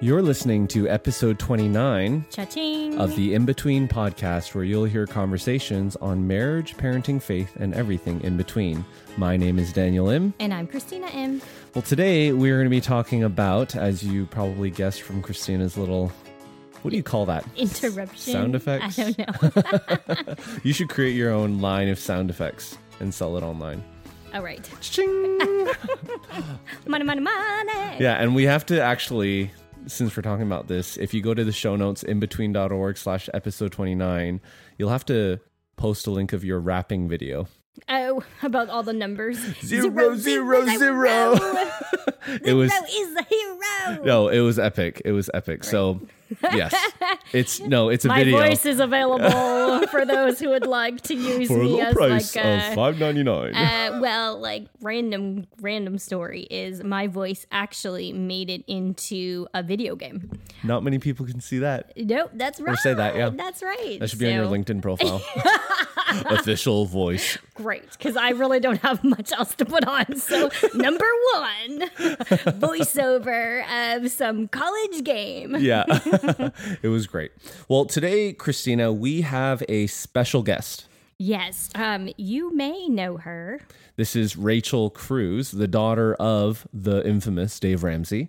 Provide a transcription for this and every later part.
You're listening to episode 29 Cha-ching. of the IMbetween podcast, where you'll hear conversations on marriage, parenting, faith, and everything in between. My name is Daniel Im. and I'm Christina Im. Well, today we're going to be talking about, as you probably guessed from Christina's little, what do you call that? Interruption. Sound effects? I don't know. You should create your own line of sound effects and sell it online. All right. Ching! Money, money, money. Yeah, and we have to actually, since we're talking about this, if you go to the show notes IMbetween.org slash episode 29, you'll have to post a link of your rapping video. Oh, about all the numbers. Zero, zero, zero. It was Zero is the hero. no, it was epic. It was epic. So yes, it's no, it's a My video My voice is available for those who would like to use for a me low as price like of a. five ninety nine. Uh, well, like random random story is my voice actually made it into a video game. Not many people can see that. Nope, that's right. say that, yeah. That's right. That should be on your LinkedIn profile. Official voice. great because I really don't have much else to put on. So, number one, voiceover of some college game. Yeah, it was great. Well, today, Christina, we have a special guest. Yes, um, you may know her. This is Rachel Cruze, the daughter of the infamous Dave Ramsey.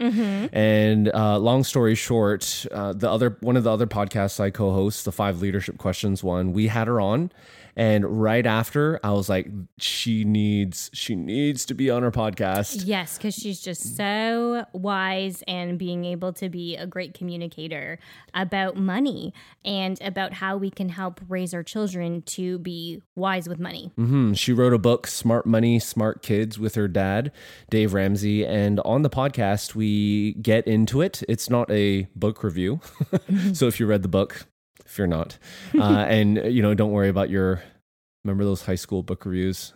And uh, long story short, uh, the other one of the other podcasts I co-host, the Five Leadership Questions one, we had her on, and right after, I was like, she needs she needs to be on our podcast. Yes, because she's just so wise and being able to be a great communicator about money and about how we can help raise our children to be wise with money. Hmm. She wrote a book, Smart Money, Smart Kids, with her dad, Dave Ramsey. And on the podcast, we get into it. It's not a book review. so if you read the book, if you're not, uh, and you know, don't worry about your, remember those high school book reviews,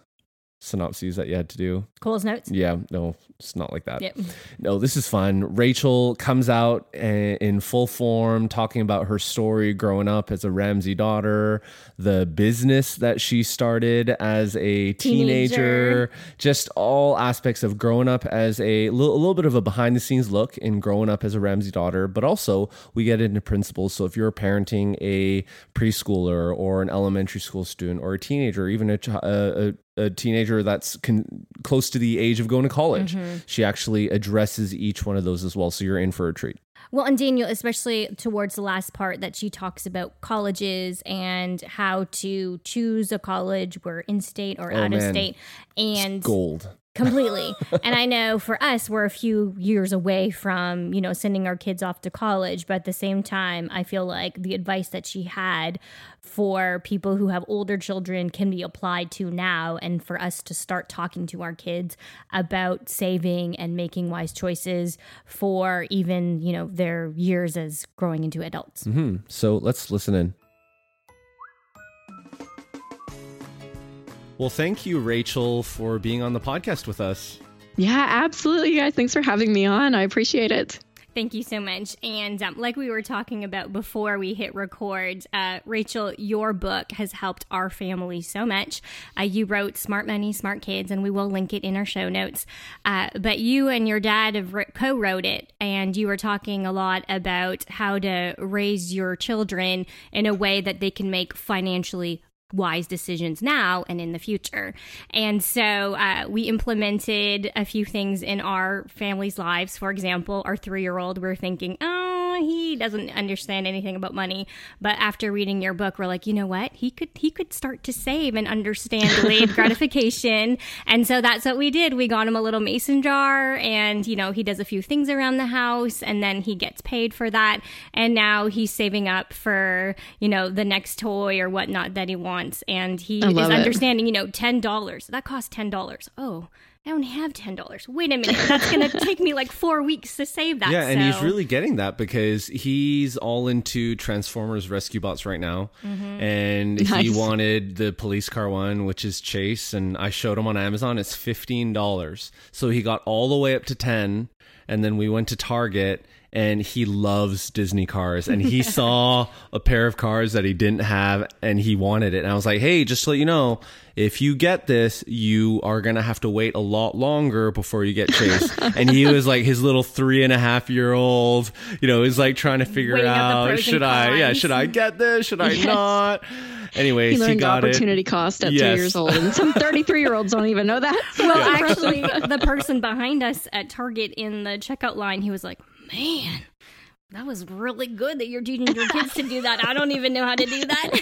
synopses that you had to do? Coles Notes. Yeah, no, it's not like that. Yep. No, this is fun. Rachel comes out a- in full form talking about her story growing up as a Ramsey daughter, the business that she started as a teenager, Teenager. just all aspects of growing up as a little, a little bit of a behind the scenes look in growing up as a Ramsey daughter, but also we get into principles. So if you're parenting a preschooler or an elementary school student or a teenager, or even a, ch- a, a, a teenager that's con- close to the age of going to college, mm-hmm. she actually addresses each one of those as well. So you're in for a treat. Well, and Daniel, especially towards the last part that she talks about colleges and how to choose a college, we're in state or oh, out of Oh, state, and Gold. Completely. and I know for us, we're a few years away from, you know, sending our kids off to college. But at the same time, I feel like the advice that she had for people who have older children can be applied to now. And for us to start talking to our kids about saving and making wise choices for even, you know, their years as growing into adults. mm-hmm. So let's listen in. Well, thank you, Rachel, for being on the podcast with us. Yeah, absolutely, guys. Thanks for having me on. I appreciate it. Thank you so much. And um, like we were talking about before we hit record, uh, Rachel, your book has helped our family so much. Uh, you wrote Smart Money, Smart Kids, and we will link it in our show notes. Uh, but you and your dad have wr- co wrote it, and you were talking a lot about how to raise your children in a way that they can make financially wise decisions now and in the future. And so uh, we implemented a few things in our family's lives. For example, our three year old, we're thinking, oh, he doesn't understand anything about money. But after reading your book, we're like, you know what? He could he could start to save and understand delayed gratification. And so that's what we did. We got him a little mason jar and you know, he does a few things around the house and then he gets paid for that. And now he's saving up for, you know, the next toy or whatnot that he wants. And he is it. understanding, you know, ten dollars. That costs ten dollars. Oh. I only have ten dollars. Wait a minute, that's gonna take me like four weeks to save that. Yeah, and he's really getting that because he's all into Transformers rescue bots right now, Mm-hmm. and he wanted the police car one, which is Chase, and I showed him on Amazon. It's fifteen dollars, so he got all the way up to ten, and then we went to Target. And he loves Disney cars, and he saw a pair of cars that he didn't have, and he wanted it. And I was like, "Hey, just to let you know, if you get this, you are gonna have to wait a lot longer before you get Chase." and he was like his little three and a half year old, you know, is like trying to figure Weighing out the out pros and should I, yeah, should I get this? Should I Yes. not? Anyways, He he, learned got opportunity it. cost at Yes. three years old, and some 33 year olds don't even know that. So Well, that's actually, the person behind us at Target in the checkout line, he was like, "Man, that was really good that you're teaching your kids to do that. I don't even know how to do that."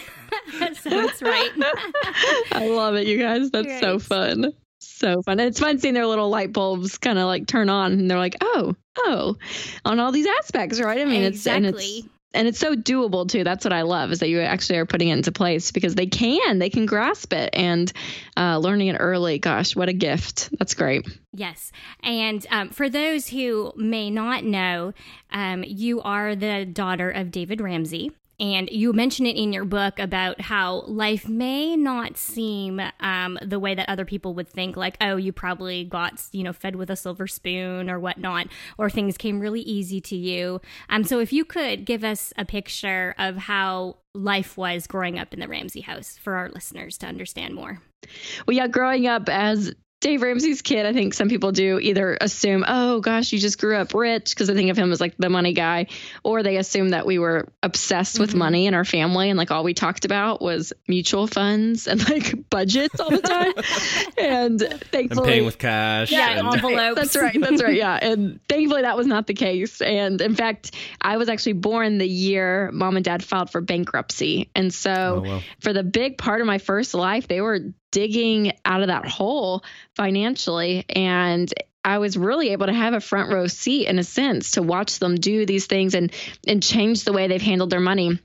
so that's right. I love it, you guys. That's so fun. So fun. And it's fun seeing their little light bulbs kind of like turn on and they're like, oh, oh, on all these aspects, right? I mean, it's and it's exactly. And it's so doable too. That's what I love is that you actually are putting it into place because they can, they can grasp it and uh, learning it early. Gosh, what a gift. That's great. Yes. And um, for those who may not know, um, you are the daughter of David Ramsey. And you mention it in your book about how life may not seem um, the way that other people would think, like, oh, you probably got, you know, fed with a silver spoon or whatnot, or things came really easy to you. Um, so if you could give us a picture of how life was growing up in the Ramsey house for our listeners to understand more. Well, yeah, growing up as Dave Ramsey's kid, I think some people do either assume, oh gosh, you just grew up rich because they think of him as like the money guy, or they assume that we were obsessed with mm-hmm. money in our family and like all we talked about was mutual funds and like budgets all the time. and I'm paying with cash. Yeah, and- envelopes. that's right. That's right. Yeah. And thankfully, that was not the case. And in fact, I was actually born the year mom and dad filed for bankruptcy. And so, Oh, wow. for the big part of my first life, they were digging out of that hole financially. And I was really able to have a front row seat in a sense to watch them do these things and and change the way they've handled their money.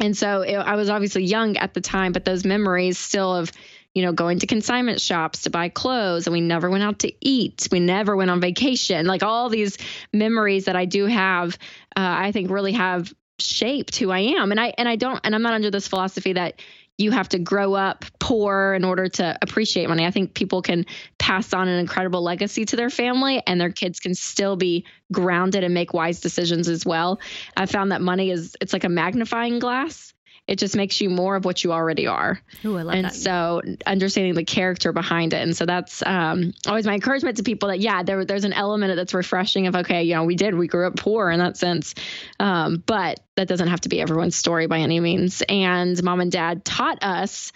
And so it, I was obviously young at the time, but those memories still of, you know, going to consignment shops to buy clothes and we never went out to eat. We never went on vacation. Like all these memories that I do have, uh, I think really have shaped who I am. And I, and I don't, and I'm not under this philosophy that you have to grow up poor in order to appreciate money. I think people can pass on an incredible legacy to their family and their kids can still be grounded and make wise decisions as well. I found that money is it's like a magnifying glass. It just makes you more of what you already are. Ooh, I love and that. so understanding the character behind it. And so that's um, always my encouragement to people that, yeah, there, there's an element that's refreshing of, okay, you know, we did, we grew up poor in that sense. Um, but that doesn't have to be everyone's story by any means. And mom and dad taught us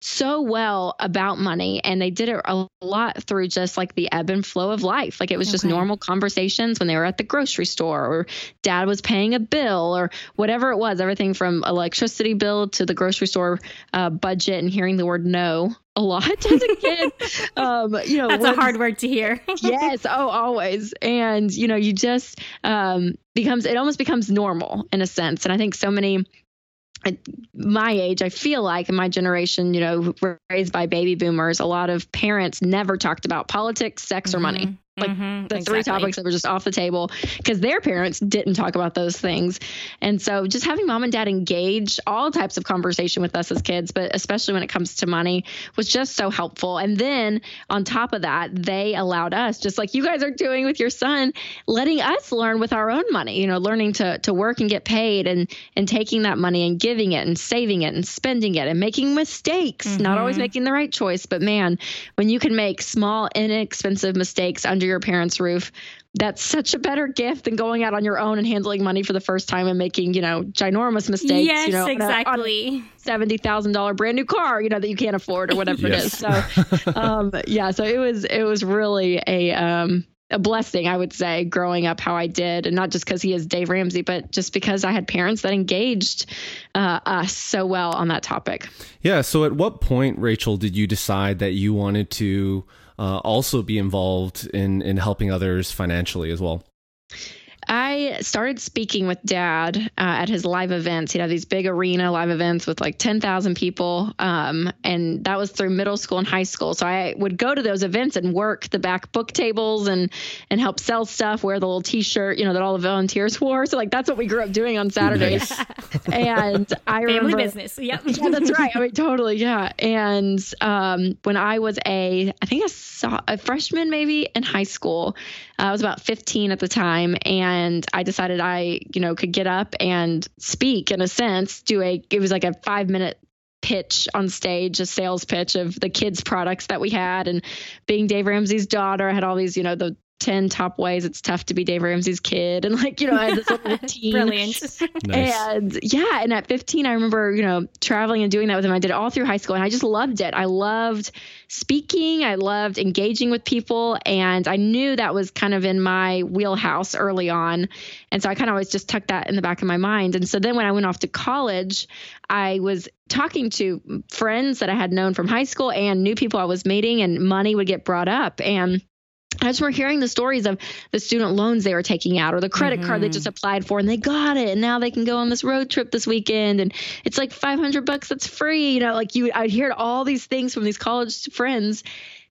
so well about money and they did it a lot through just like the ebb and flow of life. Like it was just normal conversations when they were at the grocery store or dad was paying a bill or whatever it was everything from electricity bill to the grocery store uh, budget and hearing the word no a lot as a kid. Um, you know That's a hard word to hear. yes oh always. And you know you just um becomes it almost becomes normal in a sense. And i think so many at my age i feel like in my generation you know raised by baby boomers a lot of parents never talked about politics sex or money mm-hmm. Like Mhm, the three topics that were just off the table because their parents didn't talk about those things. And so just having mom and dad engage all types of conversation with us as kids, but especially when it comes to money was just so helpful. And then on top of that, they allowed us, just like you guys are doing with your son, letting us learn with our own money, you know, learning to to work and get paid and and taking that money and giving it and saving it and spending it and making mistakes, not always making the right choice, but man, when you can make small inexpensive mistakes under your parents' roof, that's such a better gift than going out on your own and handling money for the first time and making, you know, ginormous mistakes. Yes, you know, on a- on a exactly. seventy thousand dollar brand new car, you know, that you can't afford or whatever it is. So, um, yeah, so it was it was really a um, a blessing, I would say, growing up how I did, and not just because he is Dave Ramsey, but just because I had parents that engaged uh, us so well on that topic. Yeah. So, at what point, Rachel, did you decide that you wanted to uh, also be involved in in helping others financially as well? I started speaking with dad uh, at his live events. He'd have these big arena live events with like 10,000 people. Um, and that was through middle school and high school. So I would go to those events and work the back book tables and, and help sell stuff, wear the little t shirt, you know, that all the volunteers wore. So, like, that's what we grew up doing on Saturdays. and I Family remember. business. Yep. yeah, that's right. I mean, totally. Yeah. And um, when I was a, I think I saw a freshman maybe in high school, I was about 15 at the time, and I decided I, you know, could get up and speak in a sense, do a, it was like a five minute pitch on stage, a sales pitch of the kids' products that we had. And being Dave Ramsey's daughter, I had all these, you know, the 10 top ways it's tough to be Dave Ramsey's kid. And like, you know, I had this little routine. Brilliant. Nice. And yeah, and at 15, I remember, you know, traveling and doing that with him. I did it all through high school and I just loved it. I loved speaking, I loved engaging with people. And I knew that was kind of in my wheelhouse early on. And so I kind of always just tucked that in the back of my mind. And so then when I went off to college, I was talking to friends that I had known from high school and new people I was meeting, and money would get brought up. And I just remember hearing the stories of the student loans they were taking out or the credit card they mm-hmm. just applied for and they got it and now they can go on this road trip this weekend and it's like 500 bucks that's free you know like you I'd hear all these things from these college friends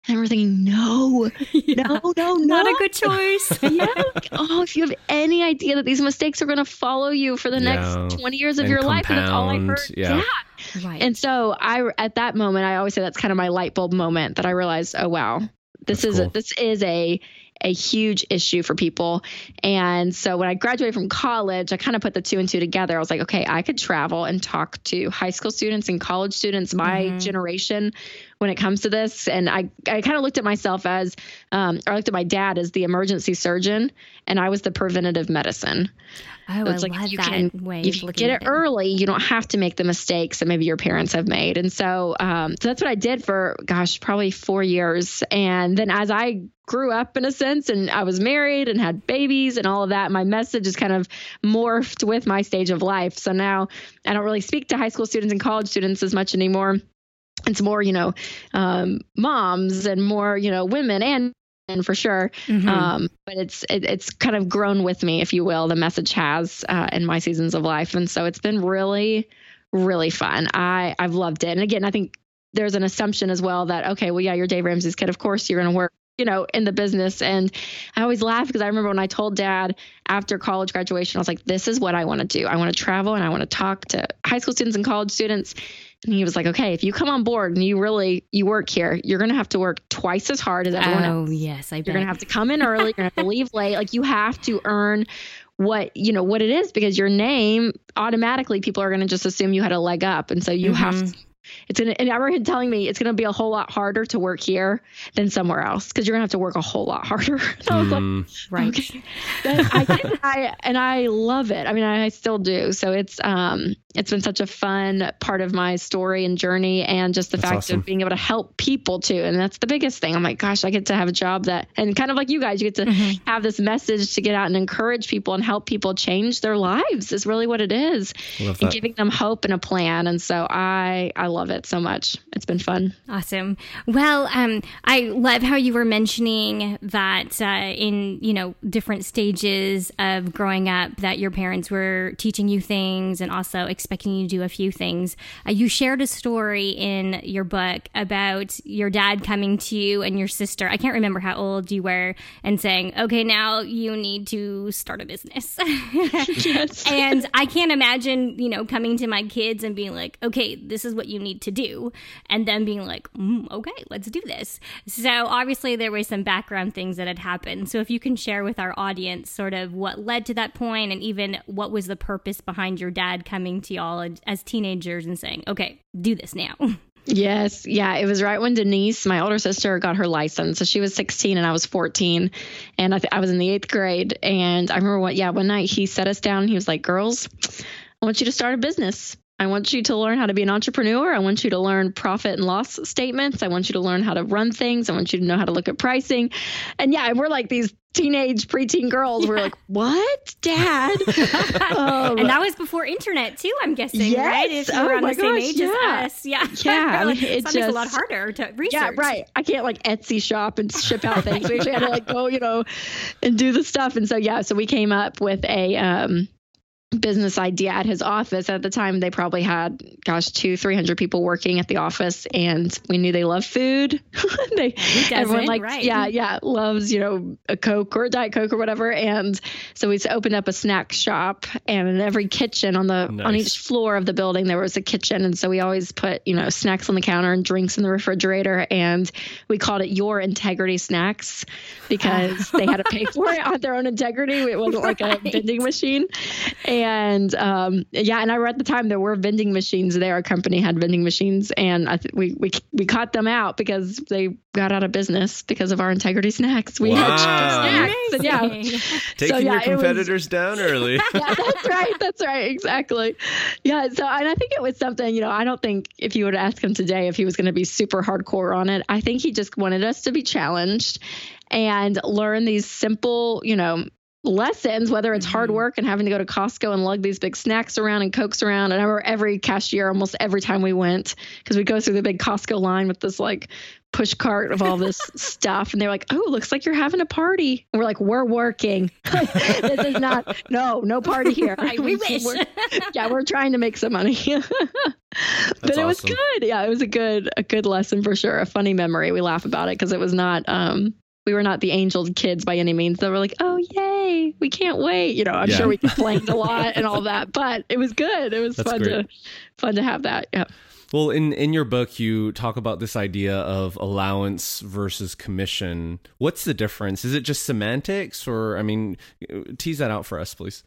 and we're thinking no no no no Not a good choice. yeah. oh, if you have any idea that these mistakes are going to follow you for the Yeah. next 20 years of And your life, and that's all I compound. heard. Yeah. right. And so I, at that moment, I always say that's kind of my light bulb moment that I realized, oh wow, this That's is cool. a, this is a a huge issue for people. And so when I graduated from college, I kind of put the two and two together. I was like, okay, I could travel and talk to high school students and college students, my mm-hmm. generation, when it comes to this. And I, I kind of looked at myself as, um, or I looked at my dad as the emergency surgeon, and I was the preventative medicine. oh, So it's I like love you that can, way if you get at it early, you don't have to make the mistakes that maybe your parents have made. And so, um, so that's what I did for, gosh, probably four years. And then as I grew up in a sense, and I was married and had babies and all of that, my message is kind of morphed with my stage of life. So now I don't really speak to high school students and college students as much anymore. It's more, you know, um, moms and more, you know, women and and for sure. Mhm. Um, but it's it, it's kind of grown with me, if you will. The message has uh, in my seasons of life, and so it's been really, really fun. I I've loved it, and again, I think there's an assumption as well that okay, well, yeah, you're Dave Ramsey's kid, of course you're going to work. You know, in the business. And I always laugh because I remember when I told dad after college graduation, I was like, this is what I want to do. I want to travel and I want to talk to high school students and college students. And he was like, okay, if you come on board and you really, you work here, you're going to have to work twice as hard as everyone else. Oh, yes, I. You're gonna have to come in early. You're gonna have to leave late. Like you have to earn what you know what it is because your name automatically people are gonna just assume you had a leg up, and so you have. Mhm. To, it's gonna. And I remember him telling me it's gonna be a whole lot harder to work here than somewhere else because you're gonna have to work a whole lot harder. And I was like, Mm, right. Okay. I I, and I love it. I mean, I, I still do. So it's um, it's been such a fun part of my story and journey, and just the That's fact awesome. of being able to help people too. And that's the biggest thing. I'm like, gosh, I get to have a job that, and kind of like you guys, you get to Mhm. have this message to get out and encourage people and help people change their lives. Is really what it is, love and giving them hope and a plan. And so I I love it so much. It's been fun. Awesome. Well, um, I love how you were mentioning that uh, in you know different stages of growing up, that your parents were teaching you things and also expecting you to do a few things. Uh, you shared a story in your book about your dad coming to you and your sister. I can't remember how old you were, and saying, "Okay, now you need to start a business." Yes. and I can't imagine, you know, coming to my kids and being like, okay, this is what you need to do. And then being like, mm, okay, let's do this. So obviously there were some background things that had happened. So if you can share with our audience sort of what led to that point and even what was the purpose behind your dad coming to y'all as teenagers and saying, okay, do this now. Yes, yeah, it was right when Denise, my older sister, got her license. So she was 16 and I was 14, and I, th- I was in the eighth grade. And I remember what, yeah, one night he set us down. He was like, "Girls, I want you to start a business." I want you to learn how to be an entrepreneur. I want you to learn profit and loss statements. I want you to learn how to run things. I want you to know how to look at pricing. And yeah, we're like these teenage preteen girls. Yeah. We're like, what, Dad? um, and that was before internet too. I'm guessing, yes. right? If you oh were on the same age yeah. as us, yeah, yeah. like, it just, a lot harder to research. Yeah, right. I can't like Etsy shop and ship out things. we actually had to like go, you know, and do the stuff. And so yeah, so we came up with a um business idea at his office at the time they probably had gosh two three hundred people working at the office and we knew they love food they everyone like right. yeah yeah loves you know a coke or a diet coke or whatever and so we opened up a snack shop and in every kitchen on the nice. on each floor of the building there was a kitchen and so we always put you know snacks on the counter and drinks in the refrigerator and we called it your integrity snacks because they had to pay for it on their own integrity it wasn't right. like a vending machine and and um, yeah, and I read at the time there were vending machines there. Our company had vending machines, and I th- we we we caught them out because they got out of business because of our integrity snacks. We wow. had snacks, and yeah, taking so, yeah, your competitors was, down early. yeah, that's right. That's right. Exactly. Yeah. So, and I think it was something. You know, I don't think if you would ask him today if he was going to be super hardcore on it. I think he just wanted us to be challenged and learn these simple, you know, lessons, whether it's hard mm-hmm. work and having to go to Costco and lug these big snacks around and cokes around. And I remember every cashier, almost every time we went, because we go through the big Costco line with this like push cart of all this stuff. And they're like, oh, looks like you're having a party. And we're like, we're working. this is not, no, no party here. we wish. We're, yeah, we're trying to make some money. but it was good. Yeah, it was a good, a good lesson for sure. A funny memory. We laugh about it because it was not, um, we were not the angel kids by any means. They were like, oh, yay, we can't wait. You know, I'm yeah. sure we complained a lot and all that, but it was good. It was That's fun great. to fun to have that. Yeah. Well, in in your book, you talk about this idea of allowance versus commission. What's the difference? Is it just semantics, or I mean, tease that out for us, please.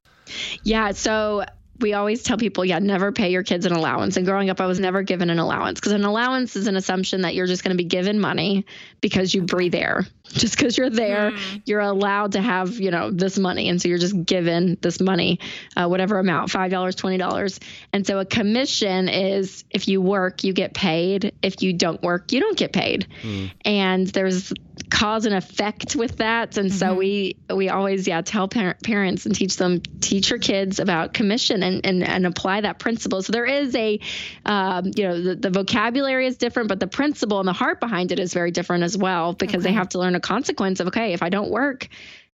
Yeah. So we always tell people, yeah, never pay your kids an allowance. And growing up, I was never given an allowance because an allowance is an assumption that you're just going to be given money because you breathe air. Just because you're there, mm. you're allowed to have, you know, this money. And so you're just given this money, uh, whatever amount, $5, $20. And so a commission is if you work, you get paid. If you don't work, you don't get paid. Mm. And there's cause and effect with that. And mm-hmm. so we, we always, yeah, tell par- parents and teach them, teach your kids about commission and, and, and apply that principle. So there is a, um, you know, the, the vocabulary is different, but the principle and the heart behind it is very different as well because okay. they have to learn a consequence of okay, if I don't work,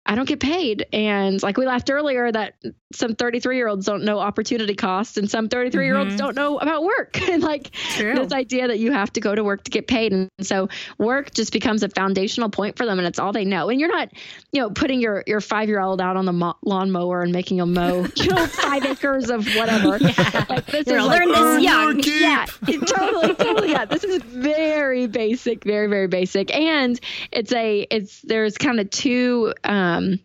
I don't get paid. And like we laughed earlier that some 33 year olds don't know opportunity cost and some 33 year olds mm-hmm. don't know about work. and like True. this idea that you have to go to work to get paid. And so work just becomes a foundational point for them and it's all they know. And you're not, you know, putting your, your five year old out on the mo- lawnmower and making him mow, you know, five acres of whatever. Yeah. Like this you're is learn like, this young. Yeah, totally, totally. Yeah. This is very basic, very, very basic. And it's a, it's, there's kind of two, um,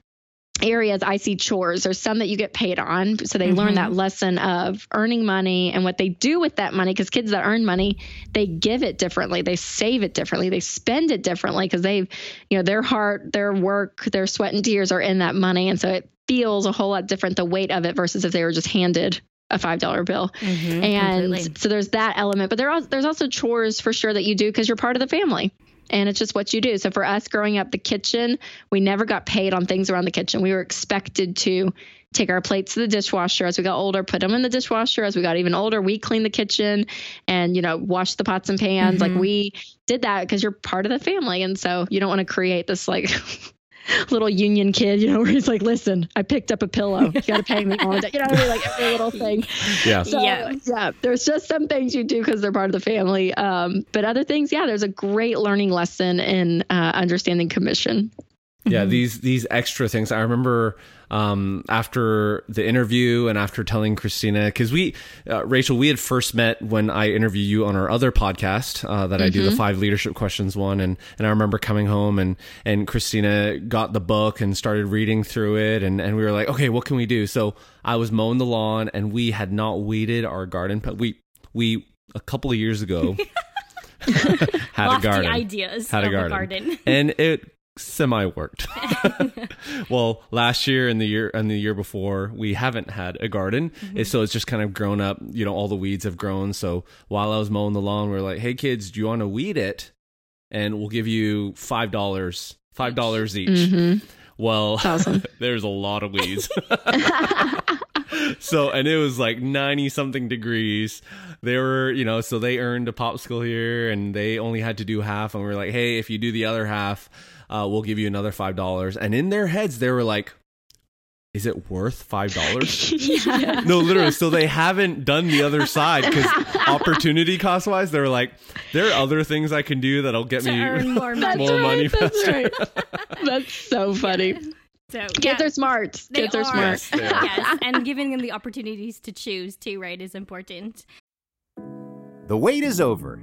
areas I see chores. There's some that you get paid on. So they mm-hmm. learn that lesson of earning money and what they do with that money. Because kids that earn money, they give it differently. They save it differently. They spend it differently because they've, you know, their heart, their work, their sweat and tears are in that money. And so it feels a whole lot different, the weight of it versus if they were just handed a five dollar bill. Mm-hmm, and completely. so there's that element. But there are, there's also chores for sure that you do because you're part of the family and it's just what you do. So for us growing up, the kitchen, we never got paid on things around the kitchen. We were expected to take our plates to the dishwasher as we got older, put them in the dishwasher. As we got even older, we cleaned the kitchen and, you know, wash the pots and pans. Mm-hmm. Like we did that because you're part of the family. And so you don't want to create this like little union kid, you know, where he's like, listen, I picked up a pillow. You got to pay me all day. You know I mean? Like every little thing. Yeah. So, yeah. yeah. There's just some things you do because they're part of the family. Um, but other things, yeah, there's a great learning lesson in uh, understanding commission. Yeah. These, these extra things. I remember um, after the interview and after telling Christina, because we, uh, Rachel, we had first met when I interviewed you on our other podcast uh, that mm-hmm. I do, the mm-hmm. five leadership questions one, and and I remember coming home and and Christina got the book and started reading through it, and and we were like, okay, what can we do? So I was mowing the lawn, and we had not weeded our garden. but We we a couple of years ago. had Lofty a garden. ideas had a garden. garden. and it semi worked. well, last year and the year and the year before, we haven't had a garden, mm-hmm. so it's just kind of grown up. You know, all the weeds have grown. So while I was mowing the lawn, we are like, "Hey kids, do you want to weed it?" And we'll give you five dollars, five dollars each. Mm-hmm. Well, awesome. there's a lot of weeds. so and it was like 90 something degrees they were you know so they earned a popsicle here and they only had to do half and we are like hey if you do the other half uh, we'll give you another five dollars and in their heads they were like is it worth five dollars yeah. no literally so they haven't done the other side because opportunity cost wise they were like there are other things i can do that'll get to me more money, more money that's, right. that's so funny yeah. So kids yeah, are smart. Kids are, are smart. Yes, yes, and giving them the opportunities to choose too, right, is important. The wait is over.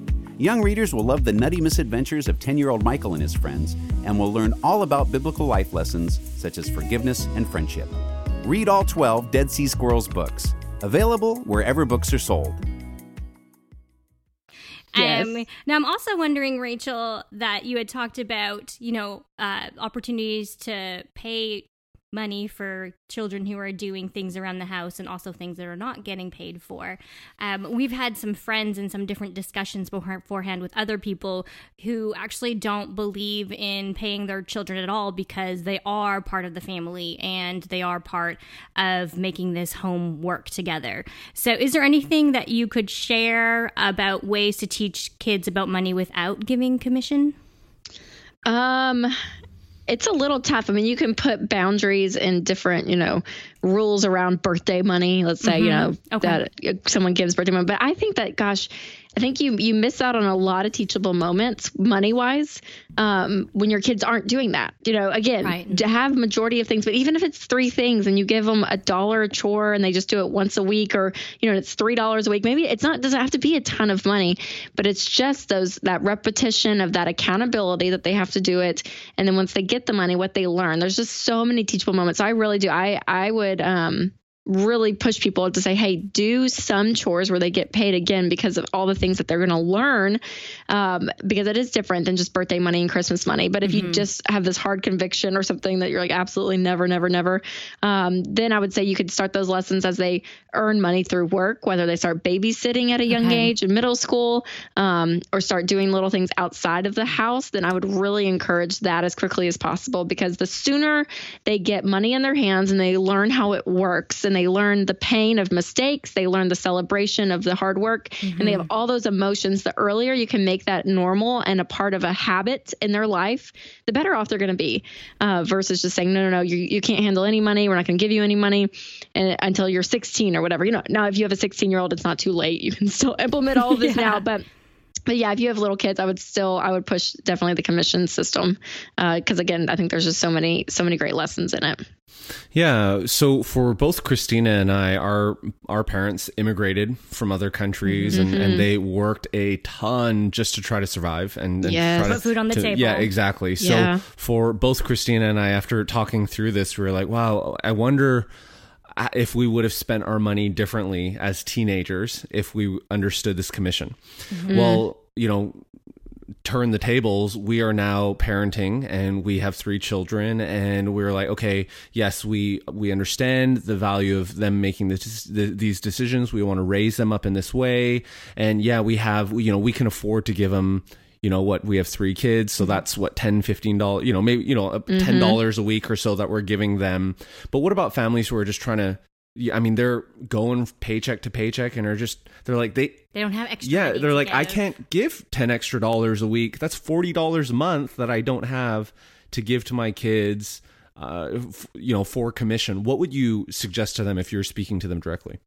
Young readers will love the nutty misadventures of 10 year old Michael and his friends and will learn all about biblical life lessons such as forgiveness and friendship. Read all 12 Dead Sea Squirrels books, available wherever books are sold. Yes. Um, now, I'm also wondering, Rachel, that you had talked about, you know, uh, opportunities to pay money for children who are doing things around the house and also things that are not getting paid for. Um, we've had some friends and some different discussions beforehand with other people who actually don't believe in paying their children at all because they are part of the family and they are part of making this home work together. So, is there anything that you could share about ways to teach kids about money without giving commission? Um, it's a little tough. I mean, you can put boundaries and different, you know, rules around birthday money. Let's say, mm-hmm. you know, okay. that someone gives birthday money. But I think that, gosh, I think you you miss out on a lot of teachable moments money wise um, when your kids aren't doing that. You know, again, right. to have majority of things, but even if it's three things and you give them a dollar a chore and they just do it once a week, or you know, it's three dollars a week. Maybe it's not doesn't have to be a ton of money, but it's just those that repetition of that accountability that they have to do it, and then once they get the money, what they learn. There's just so many teachable moments. I really do. I I would um, really push people to say, hey, do some chores where they get paid again because of all the things that they're going to learn, um, because it is different than just birthday money and Christmas money. But if mm-hmm. you just have this hard conviction or something that you're like, absolutely never, never, never, um, then I would say you could start those lessons as they earn money through work, whether they start babysitting at a young okay. age in middle school um, or start doing little things outside of the house, then I would really encourage that as quickly as possible because the sooner they get money in their hands and they learn how it works and they learn the pain of mistakes, they learn the celebration of the hard work, mm-hmm. and they have mm-hmm. all those emotions. The earlier you can make that normal and a part of a habit in their life, the better off they're going to be uh, versus just saying, no, no, no, you, you can't handle any money. We're not going to give you any money and, until you're 16 or whatever. You know, now if you have a 16 year old, it's not too late. You can still implement all of this yeah. now, but but yeah, if you have little kids, I would still I would push definitely the commission system because uh, again, I think there's just so many so many great lessons in it. Yeah, so for both Christina and I, our our parents immigrated from other countries mm-hmm. and, and they worked a ton just to try to survive and, and yeah, put food on the to, table. Yeah, exactly. So yeah. for both Christina and I, after talking through this, we were like, wow, I wonder if we would have spent our money differently as teenagers if we understood this commission. Mm-hmm. Well, you know, turn the tables we are now parenting and we have three children and we're like okay yes we we understand the value of them making this, the, these decisions we want to raise them up in this way and yeah we have you know we can afford to give them you know what we have three kids so mm-hmm. that's what 10 15 dollars you know maybe you know mm-hmm. 10 dollars a week or so that we're giving them but what about families who are just trying to I mean, they're going paycheck to paycheck and are just, they're like, they, they don't have extra. Yeah. They're like, give. I can't give 10 extra dollars a week. That's $40 a month that I don't have to give to my kids, uh, f- you know, for commission. What would you suggest to them if you're speaking to them directly?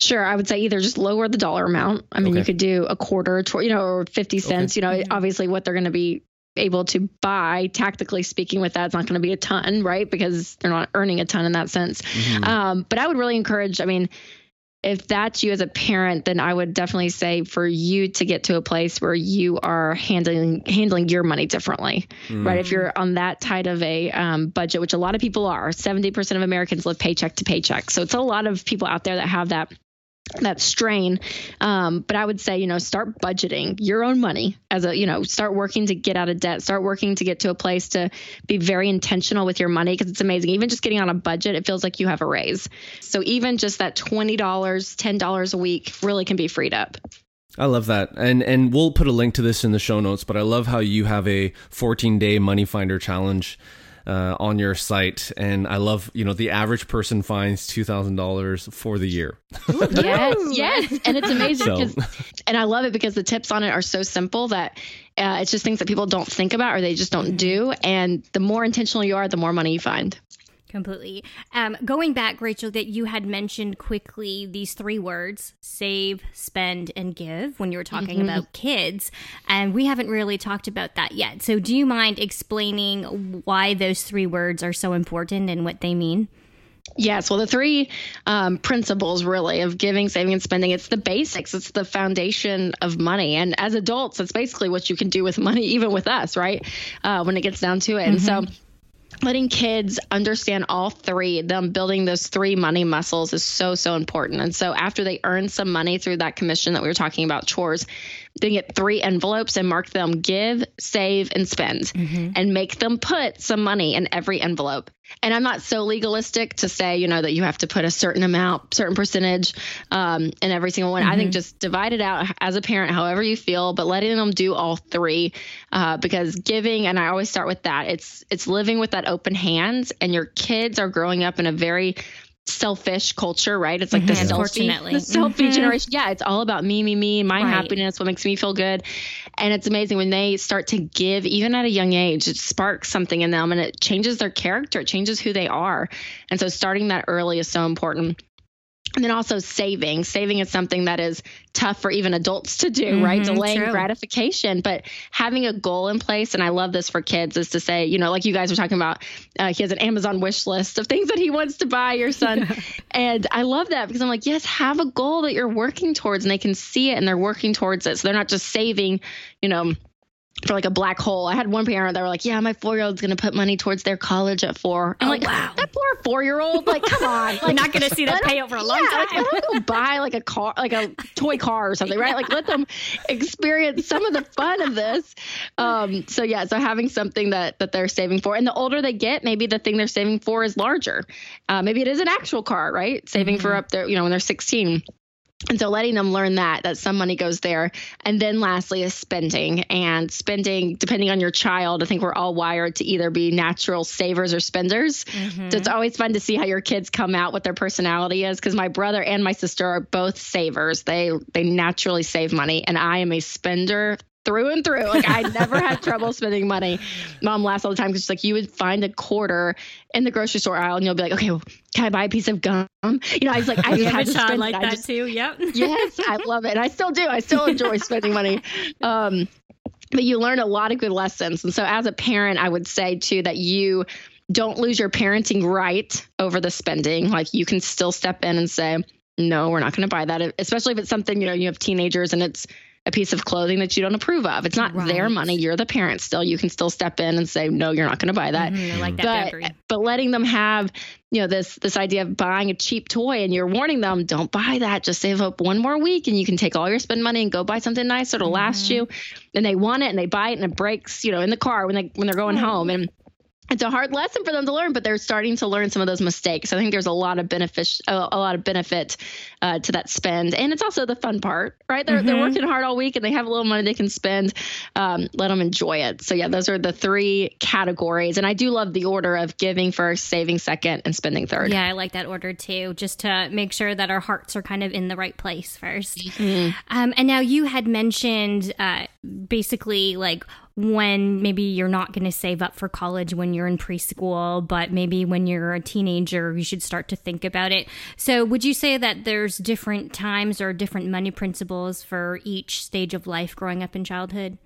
Sure, I would say either just lower the dollar amount. I mean, okay. you could do a quarter, tw- you know, or fifty cents. Okay. You know, obviously what they're going to be able to buy tactically speaking with that it's not going to be a ton right because they're not earning a ton in that sense mm-hmm. um, but i would really encourage i mean if that's you as a parent, then I would definitely say for you to get to a place where you are handling handling your money differently, mm. right? If you're on that tight of a um, budget, which a lot of people are, seventy percent of Americans live paycheck to paycheck, so it's a lot of people out there that have that that strain. Um, but I would say, you know, start budgeting your own money as a, you know, start working to get out of debt, start working to get to a place to be very intentional with your money because it's amazing. Even just getting on a budget, it feels like you have a raise. So even just that $20, $10 a week really can be freed up. I love that. And and we'll put a link to this in the show notes, but I love how you have a 14-day money finder challenge uh, on your site, and I love you know the average person finds two thousand dollars for the year. yes, yes, and it's amazing so. and I love it because the tips on it are so simple that uh, it's just things that people don't think about or they just don't do, and the more intentional you are, the more money you find. Completely. Um, going back, Rachel, that you had mentioned quickly these three words save, spend, and give when you were talking mm-hmm. about kids. And we haven't really talked about that yet. So, do you mind explaining why those three words are so important and what they mean? Yes, well, the three um, principles really of giving, saving, and spending, it's the basics. It's the foundation of money. And as adults, it's basically what you can do with money, even with us, right? Uh, when it gets down to it. Mm-hmm. And so, mm-hmm letting kids understand all three, them building those three money muscles is so, so important. And so after they earn some money through that commission that we were talking about, chores, they get three envelopes and mark them give, save, and spend, mm-hmm. and make them put some money in every envelope. And I'm not so legalistic to say, you know, that you have to put a certain amount, certain percentage um, in every single one. Mm-hmm. I think mm-hmm. just divide it out as a parent, however you feel, but letting them do all three, uh, because giving, and I always start with that. It's it's living with that open hands, and your kids are growing up in a very selfish culture, right? It's like mm-hmm. the selfie, the selfie mm-hmm. generation. Yeah, it's all about me, me, me, my right. happiness, what makes me feel good. And it's amazing when they start to give, even at a young age, it sparks something in them and it changes their character, it changes who they are. And so starting that early is so important. And then also saving. Saving is something that is tough for even adults to do, mm-hmm, right? Delaying true. gratification, but having a goal in place. And I love this for kids is to say, you know, like you guys were talking about, uh, he has an Amazon wish list of things that he wants to buy, your son. and I love that because I'm like, yes, have a goal that you're working towards and they can see it and they're working towards it. So they're not just saving, you know, for like a black hole. I had one parent that were like, "Yeah, my four year old's going to put money towards their college at four. I'm oh, like, wow, that poor four year old. Like, come on, like, you're not going to see that pay over a long yeah, time. Like, let them go buy like a car, like a toy car or something, right? Like, let them experience some of the fun of this. Um, so yeah, so having something that that they're saving for, and the older they get, maybe the thing they're saving for is larger. Uh, maybe it is an actual car, right? Saving mm-hmm. for up there, you know, when they're 16 and so letting them learn that that some money goes there. And then lastly is spending. And spending depending on your child i think we're all wired to either be natural savers or spenders. Mm-hmm. so it's always fun to see how your kids come out what their personality is because my brother and my sister are both savers. They they naturally save money. And i am a spender through and through. Like I never had trouble spending money. Mom laughs all the time because she's like, you would find a quarter in the grocery store aisle and you'll be like, okay, well, can I buy a piece of gum? You know, I was like, I just have to spend like that just, too. Yep. yes, I love it. And I still do. I still enjoy spending money. Um, but you learn a lot of good lessons. And so as a parent, I would say too that you don't lose your parenting right over the spending. Like you can still step in and say, no, we're not going to buy that. Especially if it's something, you know, you have teenagers and it's a piece of clothing that you don't approve of. It's not right. their money. You're the parent still. You can still step in and say, no, you're not going to buy that. Mm-hmm, like that but, but letting them have, you know, this this idea of buying a cheap toy and you're warning them, don't buy that. Just save up one more week and you can take all your spend money and go buy something nice that'll mm-hmm. last you. And they want it and they buy it and it breaks, you know, in the car when they when they're going home. And it's a hard lesson for them to learn, but they're starting to learn some of those mistakes. I think there's a lot of benefit, a, lot of benefit uh, to that spend, and it's also the fun part, right? They're mm-hmm. they're working hard all week and they have a little money they can spend. Um, let them enjoy it. So yeah, those are the three categories, and I do love the order of giving first, saving second, and spending third. Yeah, I like that order too, just to make sure that our hearts are kind of in the right place 1st mm-hmm. um, and now you had mentioned uh, basically like when maybe you're not going to save up for college when you're in preschool, but maybe when you're a teenager, you should start to think about it. So, would you say that there's different times or different money principles for each stage of life growing up in childhood?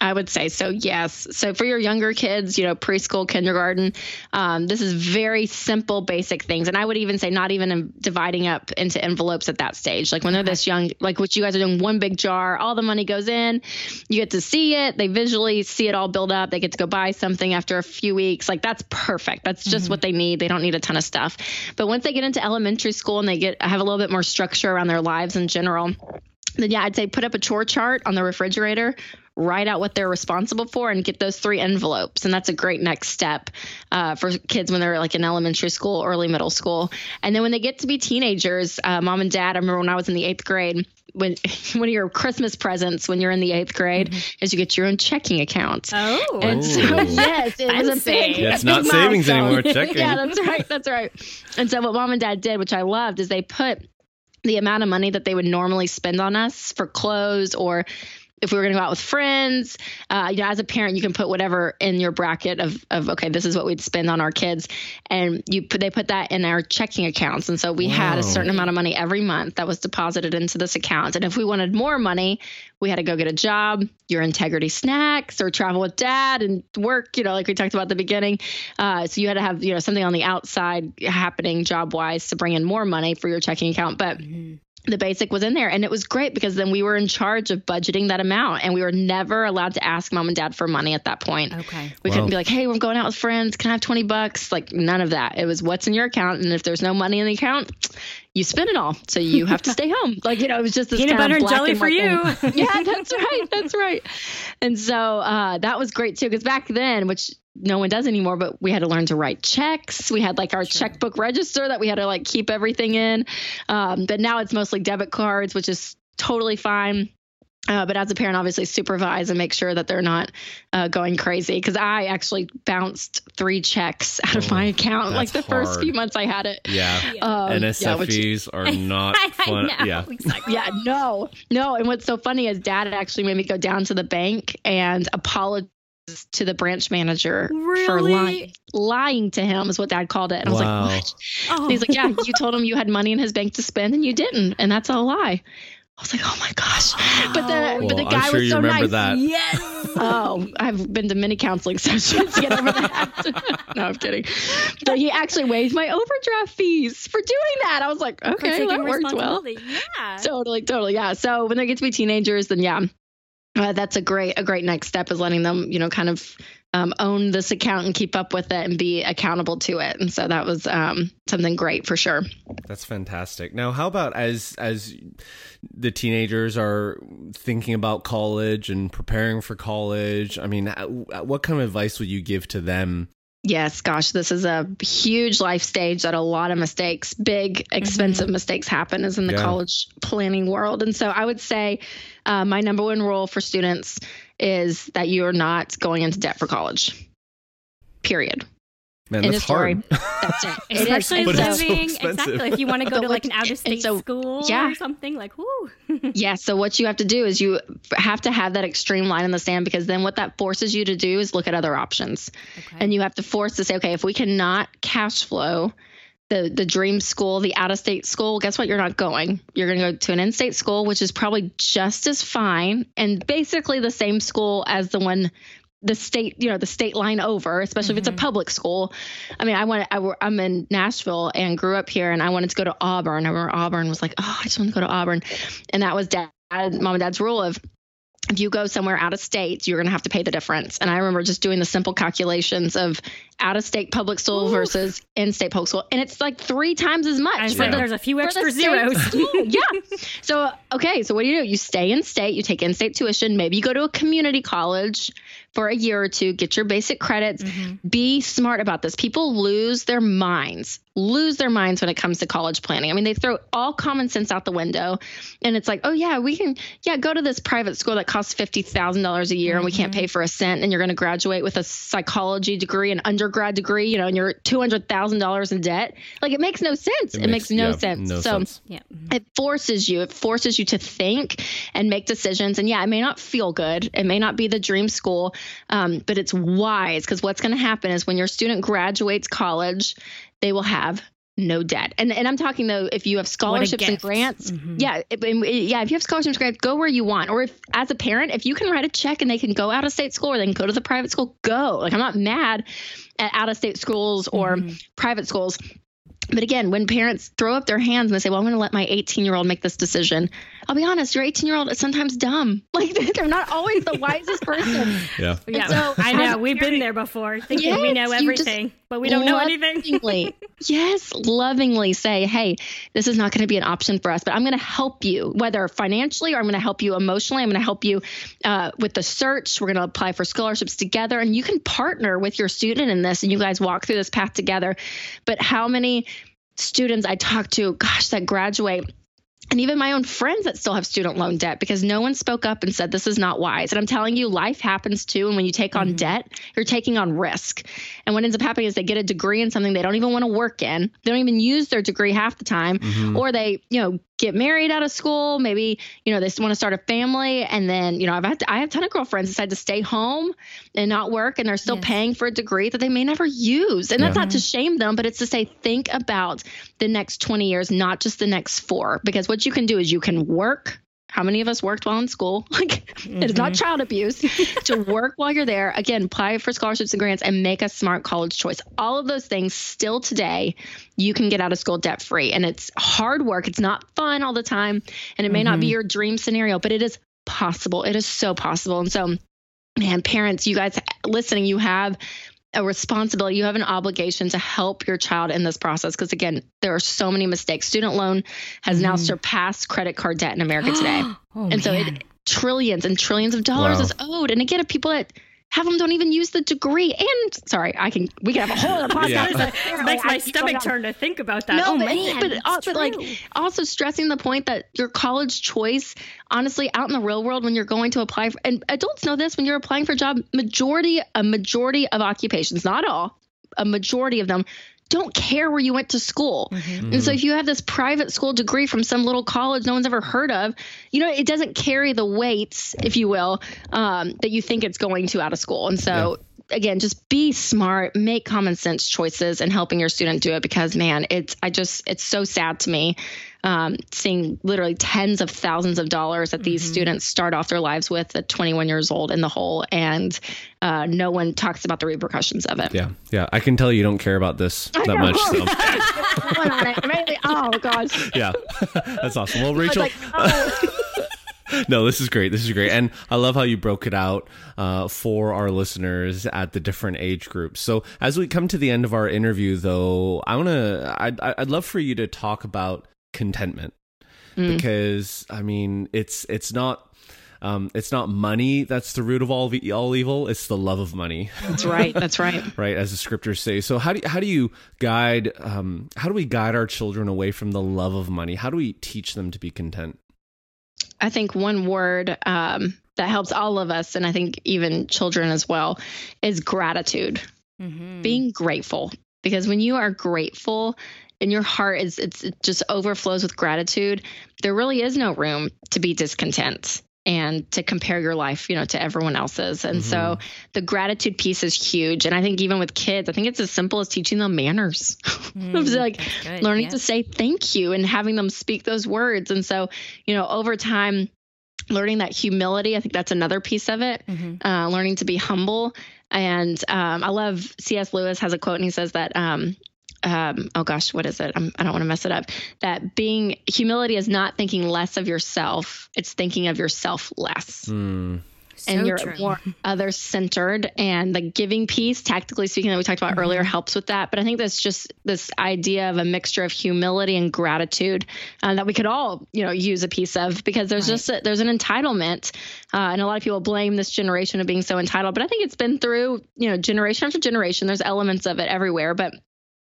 I would say so, yes. So for your younger kids, you know, preschool, kindergarten, um, this is very simple, basic things. And I would even say not even dividing up into envelopes at that stage. Like when they're this young, like what you guys are doing, one big jar, all the money goes in, you get to see it. They visually see it all build up. They get to go buy something after a few weeks. Like that's perfect. That's just mm-hmm. what they need. They don't need a ton of stuff. But once they get into elementary school and they get have a little bit more structure around their lives in general, then yeah, I'd say put up a chore chart on the refrigerator write out what they're responsible for and get those three envelopes. And that's a great next step uh, for kids when they're like in elementary school, early middle school. And then when they get to be teenagers, uh, mom and dad, I remember when I was in the eighth grade, when one of your Christmas presents when you're in the eighth grade mm-hmm. is you get your own checking account. Oh, and so yes, it was a big. Yeah, it's not savings anymore. Checking. yeah, that's right. That's right. And so what mom and dad did, which I loved, is they put the amount of money that they would normally spend on us for clothes or if we were going to go out with friends, uh, you know, as a parent, you can put whatever in your bracket of, of okay, this is what we'd spend on our kids, and you put they put that in our checking accounts, and so we had a certain amount of money every month that was deposited into this account, and if we wanted more money, we had to go get a job, your integrity snacks, or travel with dad and work, you know, like we talked about at the beginning. Uh, so you had to have you know something on the outside happening job wise to bring in more money for your checking account, but. Mm-hmm the basic was in there. And it was great because then we were in charge of budgeting that amount and we were never allowed to ask mom and dad for money at that point. Okay. We wow. couldn't be like hey we're going out with friends. Can i have 20 bucks? Like none of that. It was what's in your account? And if there's no money in the account you spend it all. So you have to stay home. Like you know it was just this peanut butter and jelly and for you. Yeah that's right. That's right. And so uh, that was great too because back then which no one does anymore, but we had to learn to write checks. We had like our sure. checkbook register that we had to like keep everything in. Um, but now it's mostly debit cards, which is totally fine. Uh, but as a parent, obviously supervise and make sure that they're not uh, going crazy. Because I actually bounced three checks out of my oh, account like the hard. first few months I had it. Yeah, yeah. Um, NSFs yeah, which, are not fun. yeah, exactly. yeah, no, no. And what's so funny is Dad actually made me go down to the bank and apologize to the branch manager really? for lying lying to him is what dad called it. And wow. I was like, what? Oh. He's like, yeah, you told him you had money in his bank to spend and you didn't. And that's a lie. I was like, oh my gosh. But the well, but the guy sure was so nice. That. Yes. oh, I've been to many counseling sessions to get over that. no, I'm kidding. But he actually waived my overdraft fees for doing that. I was like, okay, that worked well. Yeah. Totally, totally. Yeah. So when they get to be teenagers, then yeah, uh, that's a great a great next step is letting them you know kind of um, own this account and keep up with it and be accountable to it and so that was um, something great for sure that's fantastic now how about as as the teenagers are thinking about college and preparing for college i mean what kind of advice would you give to them Yes, gosh, this is a huge life stage that a lot of mistakes, big, expensive mm-hmm. mistakes happen is in the yeah. college planning world. And so I would say uh, my number one rule for students is that you're not going into debt for college, period. Man, that's hard. That's it. Especially living so exactly if you want to go to like an out of state so, school yeah. or something like whoo. yeah. So what you have to do is you have to have that extreme line in the sand because then what that forces you to do is look at other options, okay. and you have to force to say, okay, if we cannot cash flow the the dream school, the out of state school, guess what? You're not going. You're going to go to an in state school, which is probably just as fine and basically the same school as the one the state, you know, the state line over, especially mm-hmm. if it's a mm-hmm. public school. I mean, I went, I, I'm in Nashville and grew up here, and I wanted to go to Auburn. I remember Auburn was like, oh, I just want to go to Auburn, and that was dad, mom and dad's rule of if you go somewhere out of state, you're going to have to pay the difference. And I remember just doing the simple calculations of out of state public school Ooh. versus in state public school. And it's like three times as much. For the, there's a few extra zeros. yeah. So, okay. So, what do you do? You stay in state, you take in state tuition. Maybe you go to a community college for a year or two, get your basic credits. Mm-hmm. Be smart about this. People lose their minds lose their minds when it comes to college planning. I mean, they throw all common sense out the window and it's like, oh, yeah, we can, yeah, go to this private school that costs $50,000 a year mm-hmm. and we can't pay mm-hmm. for a cent and you're going to graduate with a psychology degree, an undergrad degree, you know, and you're $200,000 in debt. Like, it makes no sense. It, it makes, makes, no yeah, sense. No so sense. Yeah. it forces you, it forces you to think and make decisions. And yeah, it may not feel good, it may not be the dream school, um, but it's wise because what's going to happen is when your student graduates college, they will have no debt. And and I'm talking though, if you have scholarships and grants, mm-hmm. yeah, if, yeah, if you have scholarships and grants, go where you want. Or if as a parent, if you can write a check and they can go out of state school or they can go to the private school, go. Like I'm not mad at out of state schools or mm-hmm. private schools. But again, when parents throw up their hands and they say, "Well, I'm going to let my 18 year old make this decision," I'll be honest, your 18 year old is sometimes dumb. Like they're not always the wisest person. yeah, yeah. So, I know we've been there before, thinking yes, we know everything, but we don't know anything. yes, lovingly say, "Hey, this is not going to be an option for us, but I'm going to help you, whether financially or I'm going to help you emotionally. I'm going to help you uh, with the search. We're going to apply for scholarships together, and you can partner with your student in this, and you guys walk through this path together. But how many students I talk to, gosh, that graduate and even my own friends that still have student loan debt because no one spoke up and said this is not wise. And I'm telling you, life happens too. And when you take on mm-hmm. debt, you're taking on risk. And what ends up happening is they get a degree in something they don't even want to work in. They don't even use their degree half the time, mm-hmm. or they, you know, get married out of school. Maybe, you know, they want to start a family. And then, you know, I've had to, I have a ton of girlfriends decide to stay home and not work. And they're still yes. paying for a degree that they may never use. And that's yeah. not to shame them, but it's to say, think about the next 20 years, not just the next four. Because what you can do is you can work how many of us worked while in school? Like mm-hmm. it's not mm-hmm. child abuse to work while you're there. Again, apply for scholarships and grants and make a smart college choice. All of those things still today, you can get out of school debt free. And it's hard work. It's not fun all the time. And it may mm-hmm. not be mm-hmm. your dream scenario, but it is possible. It is so possible. And so, man, parents, you guys listening, you have a responsibility, you have an obligation to help your child in this process. Because again, there are so many mistakes. Student loan has mm-hmm. now surpassed credit card debt in America today. oh, and so it, trillions and trillions of dollars wow. is owed. And again, people that have them don't even use the degree. And sorry, I can we can have a whole other podcast. yeah. it makes my stomach turn to think about that. No, oh, but, man, but, uh, but like also stressing the point that your college choice, honestly, out in the real world when you're going to apply for, and adults know this when you're applying for a job, majority a majority of occupations, not all, a majority of them don't care where you went to school. Mm-hmm. And so if you have this private school degree from some little college no one's ever heard of, you know, it doesn't carry the weights, if you will, um, that you think it's going to out of school. And so yeah. Again, just be smart, make common sense choices and helping your student do it because man, it's I just it's so sad to me um, seeing literally tens of thousands of dollars that these mm-hmm. students start off their lives with at 21 years old in the hole, and uh, no one talks about the repercussions of it. Yeah, yeah, I can tell you don't care about this that much. So. oh gosh. Yeah, that's awesome. Well, Rachel. Like, oh. no, this is great. This is great, and I love how you broke it out uh, for our listeners at the different age groups. So, as we come to the end of our interview, though, I want to, I'd, I'd love for you to talk about contentment mm. because I mean it's it's not um, it's not money that's the root of all all evil. It's the love of money. That's right. That's right. right, as the scriptures say. So how do you, how do you guide? Um, how do we guide our children away from the love of money? How do we teach them to be content? I think one word um, that helps all of us, and I think even children as well, is gratitude. Mm-hmm. Being grateful, because when you are grateful, and your heart is it's it just overflows with gratitude, there really is no room to be discontent and to compare your life, you know, to everyone else's. And mm-hmm. so the gratitude piece is huge. And I think even with kids, I think it's as simple as teaching them manners. Mm, like learning yeah. to say thank you and having them speak those words. And so, you know, over time, learning that humility, I think that's another piece of it. Mm-hmm. Uh, learning to be humble. And um, I love C.S. Lewis has a quote, and he says that um, um, oh gosh, what is it? I'm, I do not want to mess it up. That being humility is not thinking less of yourself; it's thinking of yourself less. Mm. So and you're true. more other centered and the giving piece tactically speaking that we talked about mm-hmm. earlier helps with that but i think that's just this idea of a mixture of humility and gratitude uh, that we could all you know use a piece of because there's right. just a, there's an entitlement uh, and a lot of people blame this generation of being so entitled but i think it's been through you know generation after generation there's elements of it everywhere but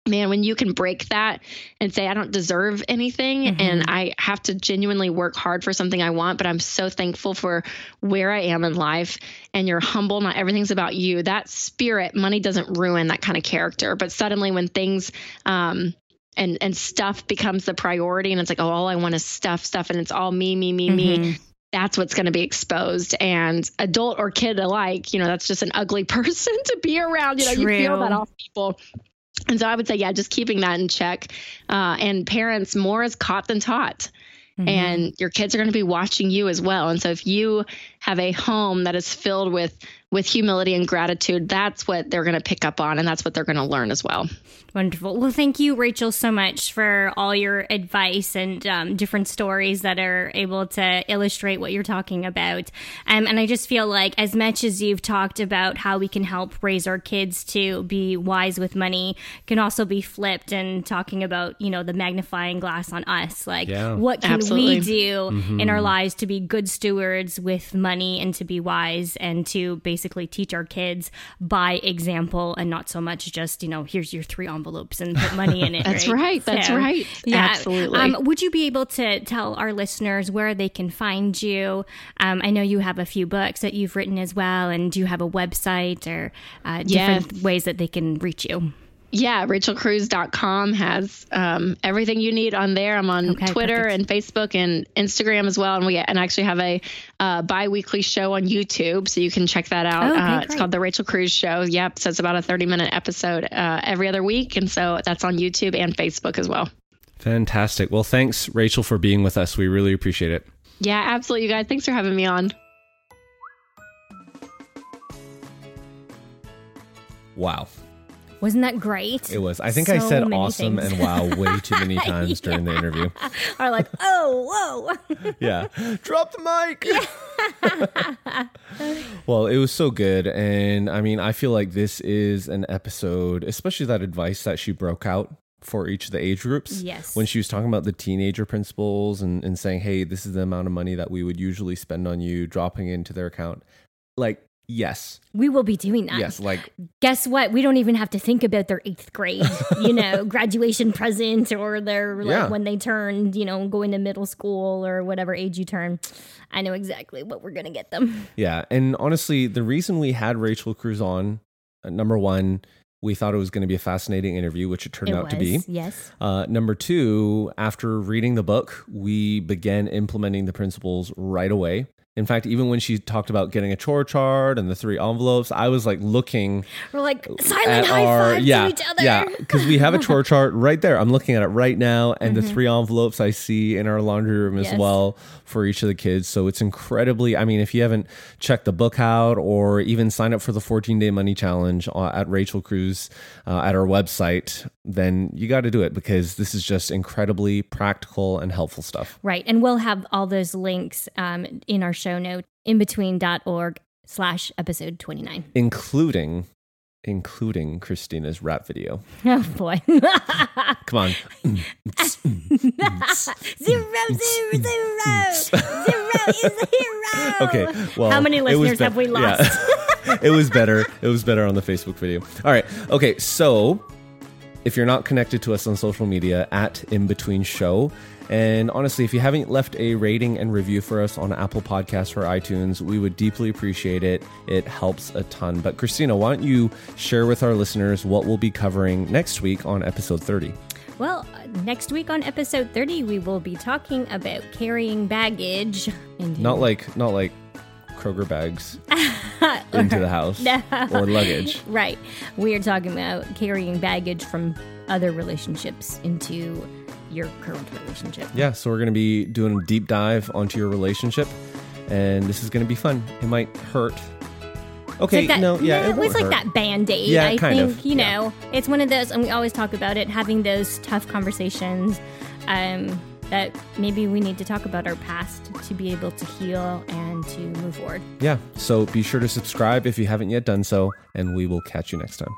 man, when you can break that and say, I don't deserve anything mm-hmm. and I have to genuinely work hard for something I want, but I'm so thankful for where I am in life and you're humble, not everything's about you. That spirit, money doesn't ruin that kind of character. But suddenly when things, um, and, and stuff becomes the priority and it's like, oh, all I want is stuff, stuff, and it's all me, me, me, mm-hmm. me that's what's going to be exposed and adult or kid alike you know that's just an ugly person to be around you know True. you feel that off people And so I would say, yeah, just keeping that in check. Uh, and parents, more is caught than taught. Mm-hmm. And your kids are going to be watching you as well. And so if you have a home that is filled with with humility and gratitude, that's what they're going to pick up on and that's what they're going to learn as well. Wonderful. Well, thank you, Rachel, so much for all your advice and um, different stories that are able to illustrate what you're talking about. Um, and I just feel like, as much as you've talked about how we can help raise our kids to be wise with money, can also be flipped and talking about, you know, the magnifying glass on us. Like, yeah. what can Absolutely. we do mm-hmm. in our lives to be good stewards with money and to be wise and to basically teach our kids by example and not so much just, you know, here's your three envelopes and put money in it. That's right. right. That's so, right. Yeah. Absolutely. Um, would you be able to tell our listeners where they can find you? Um, I know you have a few books that you've written as well, and do you have a website or uh, different yes. ways that they can reach you? Yeah, rachelcruze.com has um, everything you need on there. I'm on okay, Twitter perfect. and Facebook and Instagram as well. And we and I actually have a uh, bi-weekly show on YouTube, so you can check that out. Oh, okay, uh, it's called The Rachel Cruze Show. Yep, so it's about a 30 minute episode uh, every other week. And so that's on YouTube and Facebook as well. Fantastic. Well, thanks, Rachel, for being with us. We really appreciate it. Yeah, absolutely, you guys. Thanks for having me on. Wow. Wasn't that great? It was. I think so I said awesome things. and wow way too many times yeah. during the interview. Are like, oh, whoa. yeah. Drop the mic. well, it was so good. And I mean, I feel like this is an episode, especially that advice that she broke out for each of the age groups. Yes. When she was talking about the teenager principles and, and saying, hey, this is the amount of money that we would usually spend on you, dropping into their account. Like, Yes. We will be doing that. Yes, like guess what? We don't even have to think about their eighth grade, you know, graduation present or their like yeah. when they turn, you know, going to middle school or whatever age you turn. I know exactly what we're gonna get them. Yeah, and honestly, the reason we had Rachel Cruze on, uh, number one, we thought it was going to be a fascinating interview, which it turned it out was, to be. Yes. Uh, number two, after reading the book, we began implementing the principles right away. In fact, even when she talked about getting a chore chart and the three envelopes, I was like looking. We're like silent high our, five yeah, to each other. Yeah, because we have a chore chart right there. I'm looking at it right now, and mm-hmm. the three envelopes I see in our laundry room as well for each of the kids. So it's incredibly. I mean, if you haven't checked the book out or even signed up for the 14 day money challenge uh, at Rachel Cruze uh, at our website, then you got to do it because this is just incredibly practical and helpful stuff. Right, and we'll have all those links um, in our show note IMbetween.org slash episode 29. Including including Christina's rap video. Oh boy. Come on. zero, zero, zero. Zero is a hero. Okay. Well, how many listeners be- have we lost? Yeah. it was better. It was better on the Facebook video. All right. Okay. So if you're not connected to us on social media, at IMbetween Show, and honestly, if you haven't left a rating and review for us on Apple Podcasts or iTunes, we would deeply appreciate it. It helps a ton. But Christina, why don't you share with our listeners what we'll be covering next week on episode 30? Well, uh, next week on episode 30, we will be talking about carrying baggage. Into- not like, not like Kroger bags into the house no. or luggage. Right. We are talking about carrying baggage from other relationships into your current relationship. Yeah, so we're going to be doing a deep dive onto your relationship, and this is going to be fun. It might hurt. Okay, like that, no, yeah, it, was like hurt. that band aid. Yeah, I kind think, of. You know, yeah. it's one of those, and we always talk about it, having those tough conversations. Um, that maybe we need to talk about our past to be able to heal and to move forward. Yeah. So be sure to subscribe if you haven't yet done so, and we will catch you next time.